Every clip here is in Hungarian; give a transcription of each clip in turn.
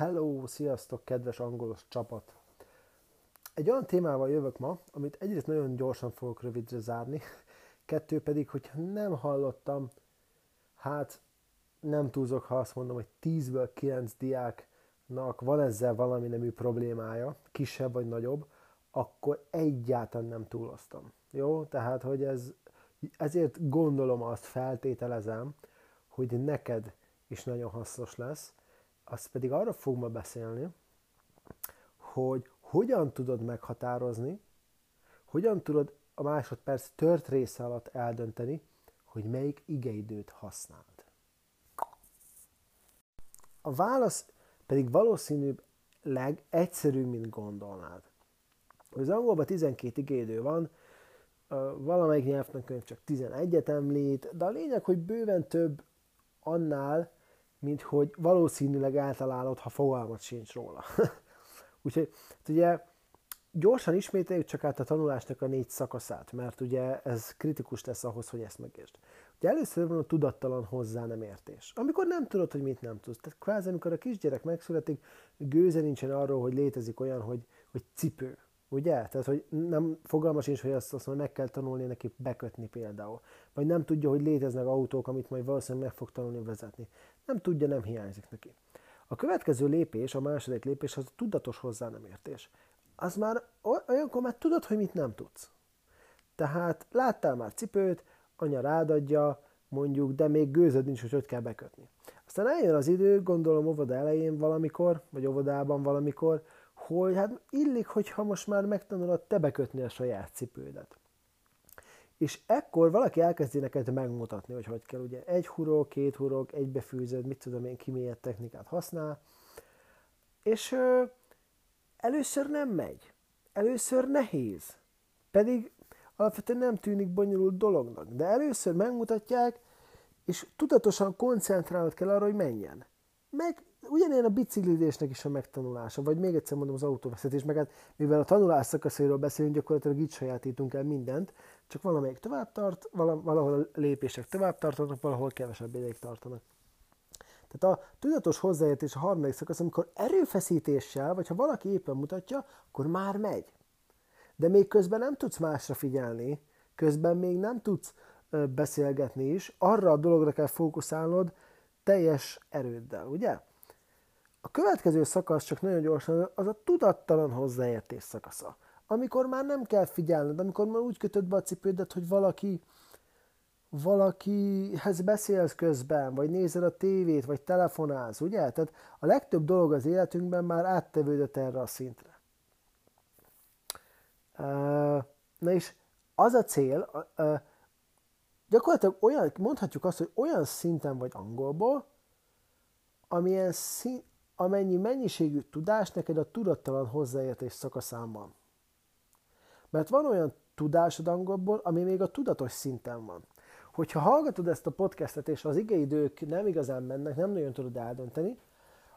Hello, sziasztok, kedves angolos csapat! Egy olyan témával jövök ma, amit egyrészt nagyon gyorsan fogok rövidre zárni, kettő pedig, hogyha nem hallottam, hát nem túlzok, ha azt mondom, hogy 10-ből 9 diáknak van ezzel valami nemű problémája, kisebb vagy nagyobb, akkor egyáltalán nem túloztam. Jó? Tehát, hogy ez, ezért gondolom azt, feltételezem, hogy neked is nagyon hasznos lesz, az pedig arra fog ma beszélni, hogy hogyan tudod meghatározni, hogyan tudod a másodperc tört része alatt eldönteni, hogy melyik igeidőt használd. A válasz pedig valószínűbb legegyszerűbb, mint gondolnád. Az angolban 12 igéidő van, valamelyik nyelvtankönyv csak 11-et említ, de a lényeg, hogy bőven több annál, mint hogy valószínűleg eltalálod, ha fogalmat sincs róla. Úgyhogy hát ugye gyorsan ismételjük csak át a tanulásnak a négy szakaszát, mert ugye ez kritikus lesz ahhoz, hogy ezt megértsd. Ugye először van a tudattalan hozzá nem értés. Amikor nem tudod, hogy mit nem tudsz. Tehát kvázi, amikor a kisgyerek megszületik, gőze nincsen arról, hogy létezik olyan, hogy, hogy cipő. Ugye? Tehát, hogy nem fogalmas is, hogy azt, azt mondja, meg kell tanulni neki bekötni például. Vagy nem tudja, hogy léteznek autók, amit majd valószínűleg meg fog tanulni vezetni. Nem tudja, nem hiányzik neki. A következő lépés, a második lépés, az a tudatos hozzá nem értés. Az már olyankor már tudod, hogy mit nem tudsz. Tehát láttál már cipőt, anya rádadja, mondjuk, de még gőzöd nincs, hogy hogy kell bekötni. Aztán eljön az idő, gondolom óvoda elején valamikor, vagy óvodában valamikor, hogy hát illik, hogyha most már megtanulod te bekötni a saját cipődet. És ekkor valaki elkezdi neked megmutatni, hogy hogy kell. Ugye egy hurok, két hurok, egybefűzöd, mit tudom én, ki milyen technikát használ. És ö, először nem megy. Először nehéz. Pedig alapvetően nem tűnik bonyolult dolognak. De először megmutatják, és tudatosan koncentrálnod kell arra, hogy menjen. Meg ugyanilyen a biciklizésnek is a megtanulása, vagy még egyszer mondom az autóvezetés, meg hát mivel a tanulás szakaszairól beszélünk, gyakorlatilag így sajátítunk el mindent, csak valamelyik tovább tart, valahol a lépések tovább tartanak, valahol kevesebb ideig tartanak. Tehát a tudatos hozzáértés a harmadik szakasz, amikor erőfeszítéssel, vagy ha valaki éppen mutatja, akkor már megy. De még közben nem tudsz másra figyelni, közben még nem tudsz beszélgetni is, arra a dologra kell fókuszálnod teljes erőddel, ugye? A következő szakasz csak nagyon gyorsan, az a tudattalan hozzáértés szakasza. Amikor már nem kell figyelned, amikor már úgy kötöd be a cipődet, hogy valaki, valakihez beszélsz közben, vagy nézed a tévét, vagy telefonálsz, ugye? Tehát a legtöbb dolog az életünkben már áttevődött erre a szintre. Na és az a cél, gyakorlatilag olyan, mondhatjuk azt, hogy olyan szinten vagy angolból, amilyen szín, amennyi mennyiségű tudás neked a tudattalan hozzáértés szakaszán van. Mert van olyan tudásod angolból, ami még a tudatos szinten van. Hogyha hallgatod ezt a podcastet, és az igeidők nem igazán mennek, nem nagyon tudod eldönteni,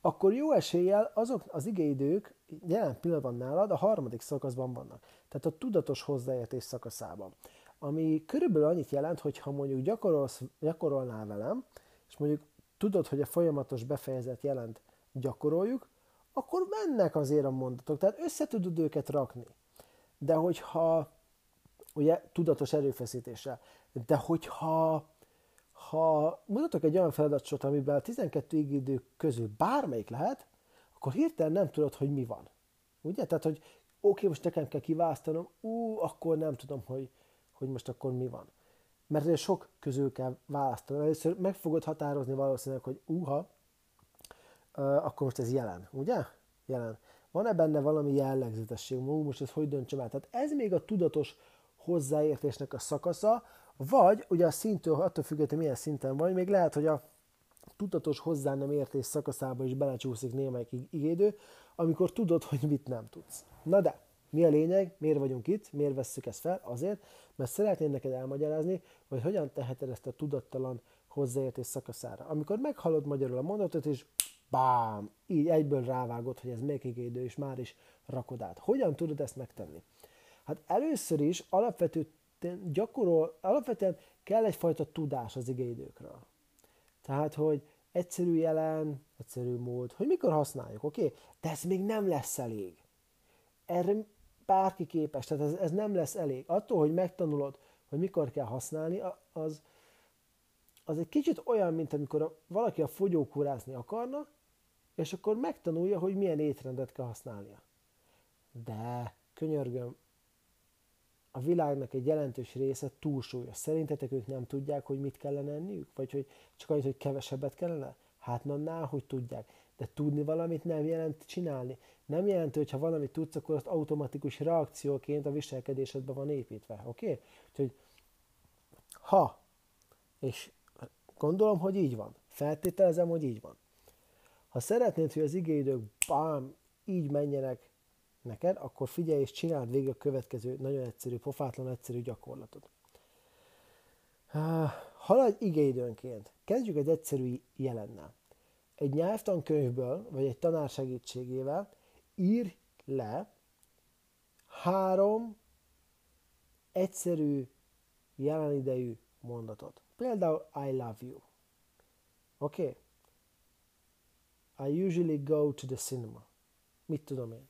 akkor jó eséllyel azok az igeidők jelen pillanatban nálad a harmadik szakaszban vannak. Tehát a tudatos hozzáértés szakaszában. Ami körülbelül annyit jelent, hogy ha mondjuk gyakorolsz, gyakorolnál velem, és mondjuk tudod, hogy a folyamatos befejezet jelent gyakoroljuk, akkor mennek azért a mondatok, tehát össze tudod őket rakni. De hogyha, ugye tudatos erőfeszítéssel, de hogyha ha mutatok egy olyan feladatsort, amiben a 12 idő közül bármelyik lehet, akkor hirtelen nem tudod, hogy mi van. Ugye? Tehát, hogy oké, okay, most nekem kell kiválasztanom, ú, akkor nem tudom, hogy, hogy most akkor mi van. Mert sok közül kell választani. Először meg fogod határozni valószínűleg, hogy úha, akkor most ez jelen, ugye? Jelen. Van-e benne valami jellegzetesség? Ú, most ez hogy döntsem el? Tehát ez még a tudatos hozzáértésnek a szakasza, vagy ugye a szintől, attól függetlenül milyen szinten vagy, még lehet, hogy a tudatos hozzá nem értés szakaszába is belecsúszik némelyik igédő, amikor tudod, hogy mit nem tudsz. Na de, mi a lényeg, miért vagyunk itt, miért vesszük ezt fel? Azért, mert szeretném neked elmagyarázni, hogy hogyan teheted ezt a tudattalan hozzáértés szakaszára. Amikor meghallod magyarul a mondatot, és bám, így egyből rávágod, hogy ez melyik igédő, és már is rakod át. Hogyan tudod ezt megtenni? Hát először is alapvető gyakorol, alapvetően kell egyfajta tudás az igéidőkről. Tehát, hogy egyszerű jelen, egyszerű mód, hogy mikor használjuk, oké? Okay? De ez még nem lesz elég. Erre bárki képes, tehát ez, ez nem lesz elég. Attól, hogy megtanulod, hogy mikor kell használni, az, az egy kicsit olyan, mint amikor valaki a fogyókúrázni akarna, és akkor megtanulja, hogy milyen étrendet kell használnia. De, könyörgöm, a világnak egy jelentős része túlsúlyos. Szerintetek ők nem tudják, hogy mit kellene enniük? Vagy hogy csak annyit, hogy kevesebbet kellene? Hát na, hogy tudják. De tudni valamit nem jelent csinálni. Nem jelenti, hogy ha valamit tudsz, akkor azt automatikus reakcióként a viselkedésedbe van építve. Oké? Okay? Úgyhogy ha, és gondolom, hogy így van, feltételezem, hogy így van. Ha szeretnéd, hogy az igéidők bám, így menjenek neked, akkor figyelj és csináld végig a következő nagyon egyszerű, pofátlan egyszerű gyakorlatot. Haladj igéidőnként. Kezdjük egy egyszerű jelennel. Egy nyelvtankönyvből, vagy egy tanár segítségével ír le három egyszerű jelenidejű mondatot. Például I love you. Oké? Okay? I usually go to the cinema. Mit tudom én?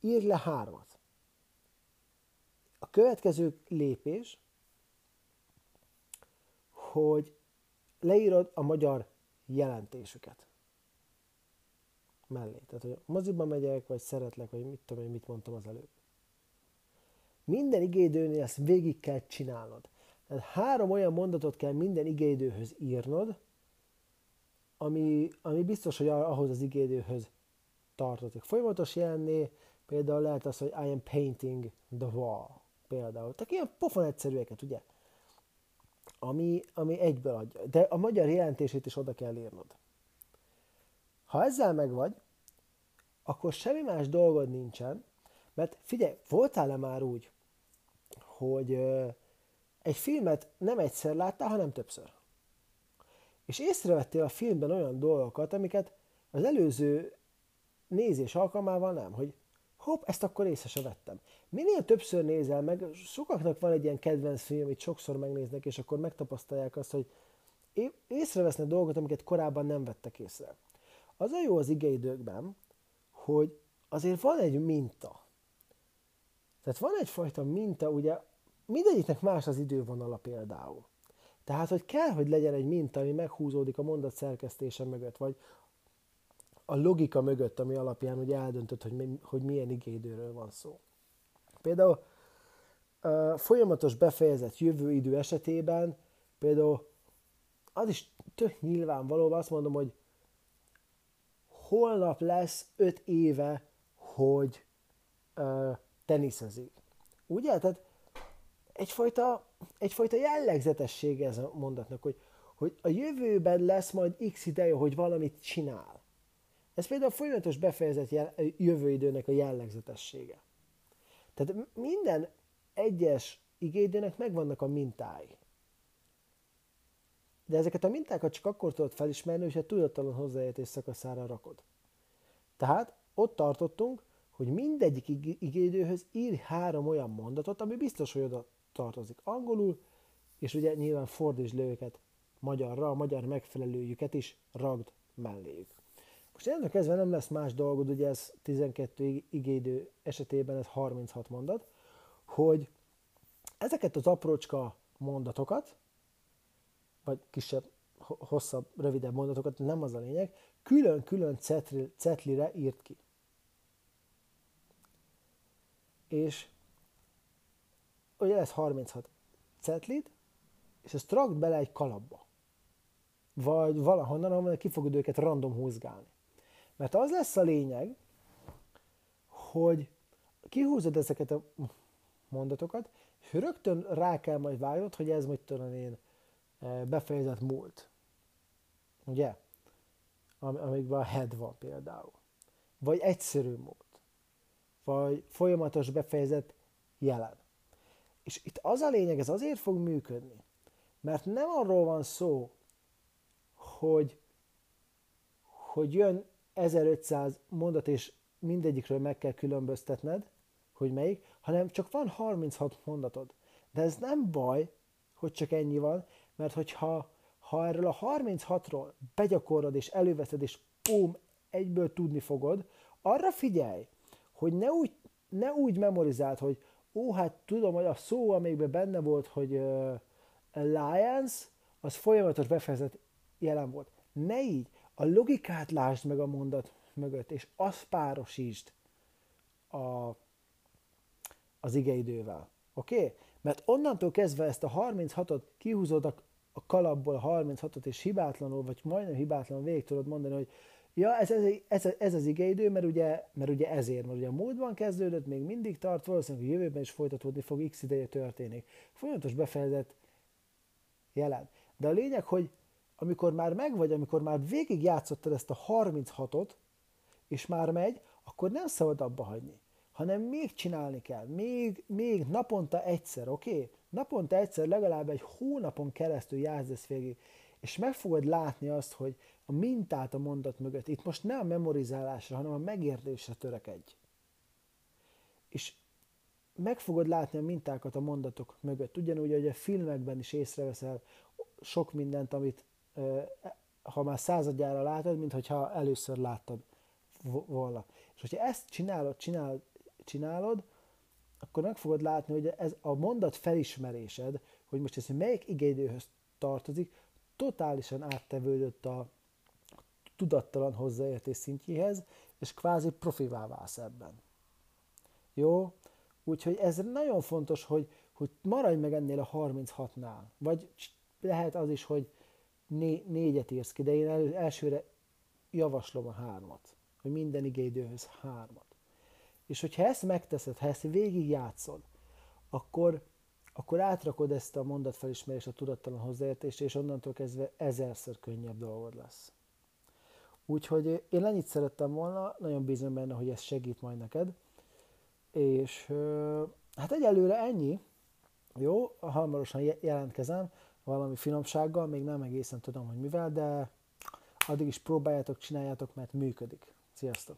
Ír le hármat. A következő lépés, hogy leírod a magyar jelentésüket mellé. Tehát, hogy moziba megyek, vagy szeretlek, vagy mit tudom én, mit mondtam az előbb. Minden igédőnél ezt végig kell csinálnod. Tehát három olyan mondatot kell minden igédőhöz írnod, ami, ami biztos, hogy ahhoz az igédőhöz tartozik. Folyamatos jelenné például lehet az, hogy I am painting the wall. Például. Tehát ilyen pofon egyszerűeket, ugye? Ami, ami egyből adja. De a magyar jelentését is oda kell írnod. Ha ezzel megvagy, akkor semmi más dolgod nincsen, mert figyelj, voltál-e már úgy, hogy egy filmet nem egyszer láttál, hanem többször? És észrevettél a filmben olyan dolgokat, amiket az előző nézés alkalmával nem, hogy hopp, ezt akkor észre se vettem. Minél többször nézel meg, sokaknak van egy ilyen kedvenc film, amit sokszor megnéznek, és akkor megtapasztalják azt, hogy észrevesznek dolgokat, amiket korábban nem vettek észre. Az a jó az igeidőkben, hogy azért van egy minta. Tehát van egyfajta minta, ugye mindegyiknek más az idővonala például. Tehát, hogy kell, hogy legyen egy minta, ami meghúzódik a mondat szerkesztése mögött, vagy a logika mögött, ami alapján ugye eldöntött, hogy, hogy milyen igéidőről van szó. Például folyamatos befejezett jövő idő esetében például az is tök nyilvánvaló, azt mondom, hogy holnap lesz öt éve, hogy uh, teniszezik. Ugye? Tehát egyfajta, egyfajta jellegzetessége ez a mondatnak, hogy, hogy a jövőben lesz majd x ideje, hogy valamit csinál. Ez például a folyamatos befejezett jövőidőnek a jellegzetessége. Tehát minden egyes igéidőnek megvannak a mintái. De ezeket a mintákat csak akkor tudod felismerni, hogyha tudattalan hozzáértés szakaszára rakod. Tehát ott tartottunk, hogy mindegyik igéidőhöz ír három olyan mondatot, ami biztos, hogy oda tartozik angolul, és ugye nyilván fordítsd le őket magyarra, a magyar megfelelőjüket is ragd melléjük. Most ennek kezdve nem lesz más dolgod, ugye ez 12 igéidő esetében ez 36 mondat, hogy ezeket az aprócska mondatokat, vagy kisebb, hosszabb, rövidebb mondatokat, nem az a lényeg, külön-külön cetlire írt ki. És ugye ez 36 cetlit, és ezt rakd bele egy kalapba. Vagy valahonnan, ahol ki fogod őket random húzgálni. Mert az lesz a lényeg, hogy kihúzod ezeket a mondatokat, és rögtön rá kell majd vágod, hogy ez majd tudom én eh, befejezett múlt. Ugye? Am- amikben a head van például. Vagy egyszerű mód. Vagy folyamatos befejezett jelen. És itt az a lényeg, ez azért fog működni, mert nem arról van szó, hogy, hogy jön 1500 mondat, és mindegyikről meg kell különböztetned, hogy melyik, hanem csak van 36 mondatod. De ez nem baj, hogy csak ennyi van, mert hogyha Ha erről a 36-ról begyakorod és előveszed, és pum, egyből tudni fogod, arra figyelj, hogy ne úgy, ne úgy memorizáld, hogy ó, hát tudom, hogy a szó, amikben benne volt, hogy uh, alliance, az folyamatos befejezett jelen volt. Ne így, a logikát lásd meg a mondat mögött, és azt párosítsd a, az igeidővel. Oké? Okay? Mert onnantól kezdve ezt a 36-ot kihúzod a, a kalapból a 36-ot, és hibátlanul, vagy majdnem hibátlanul végig tudod mondani, hogy ja, ez, ez, ez, ez az igeidő, mert ugye, mert ugye ezért, mert ugye a múltban kezdődött, még mindig tart, valószínűleg a jövőben is folytatódni fog, x ideje történik. Folyamatos befejezett jelen. De a lényeg, hogy amikor már megvagy, amikor már végig játszottad ezt a 36-ot, és már megy, akkor nem szabad abba hagyni, hanem még csinálni kell, még, még naponta egyszer, oké? Okay? Naponta egyszer, legalább egy hónapon keresztül játsz ezt végig, és meg fogod látni azt, hogy a mintát a mondat mögött, itt most nem a memorizálásra, hanem a megértésre törekedj. És meg fogod látni a mintákat a mondatok mögött. Ugyanúgy, hogy a filmekben is észreveszel sok mindent, amit ha már századjára látod, mint hogyha először láttad volna. És hogyha ezt csinálod, csinálod, csinálod, akkor meg fogod látni, hogy ez a mondat felismerésed, hogy most ez melyik igényidőhöz tartozik, totálisan áttevődött a tudattalan hozzáértés szintjéhez, és kvázi profivá válsz ebben. Jó? Úgyhogy ez nagyon fontos, hogy, hogy maradj meg ennél a 36-nál. Vagy lehet az is, hogy né, négyet írsz ki, de én elő, elsőre javaslom a hármat, hogy minden igéidőhöz hármat. És hogyha ezt megteszed, ha ezt végigjátszod, akkor, akkor átrakod ezt a mondatfelismerést, a tudattalan hozzáértést, és onnantól kezdve ezerszer könnyebb dolgod lesz. Úgyhogy én ennyit szerettem volna, nagyon bízom benne, hogy ez segít majd neked. És hát egyelőre ennyi. Jó, hamarosan jelentkezem valami finomsággal, még nem egészen tudom, hogy mivel, de addig is próbáljátok, csináljátok, mert működik. Sziasztok!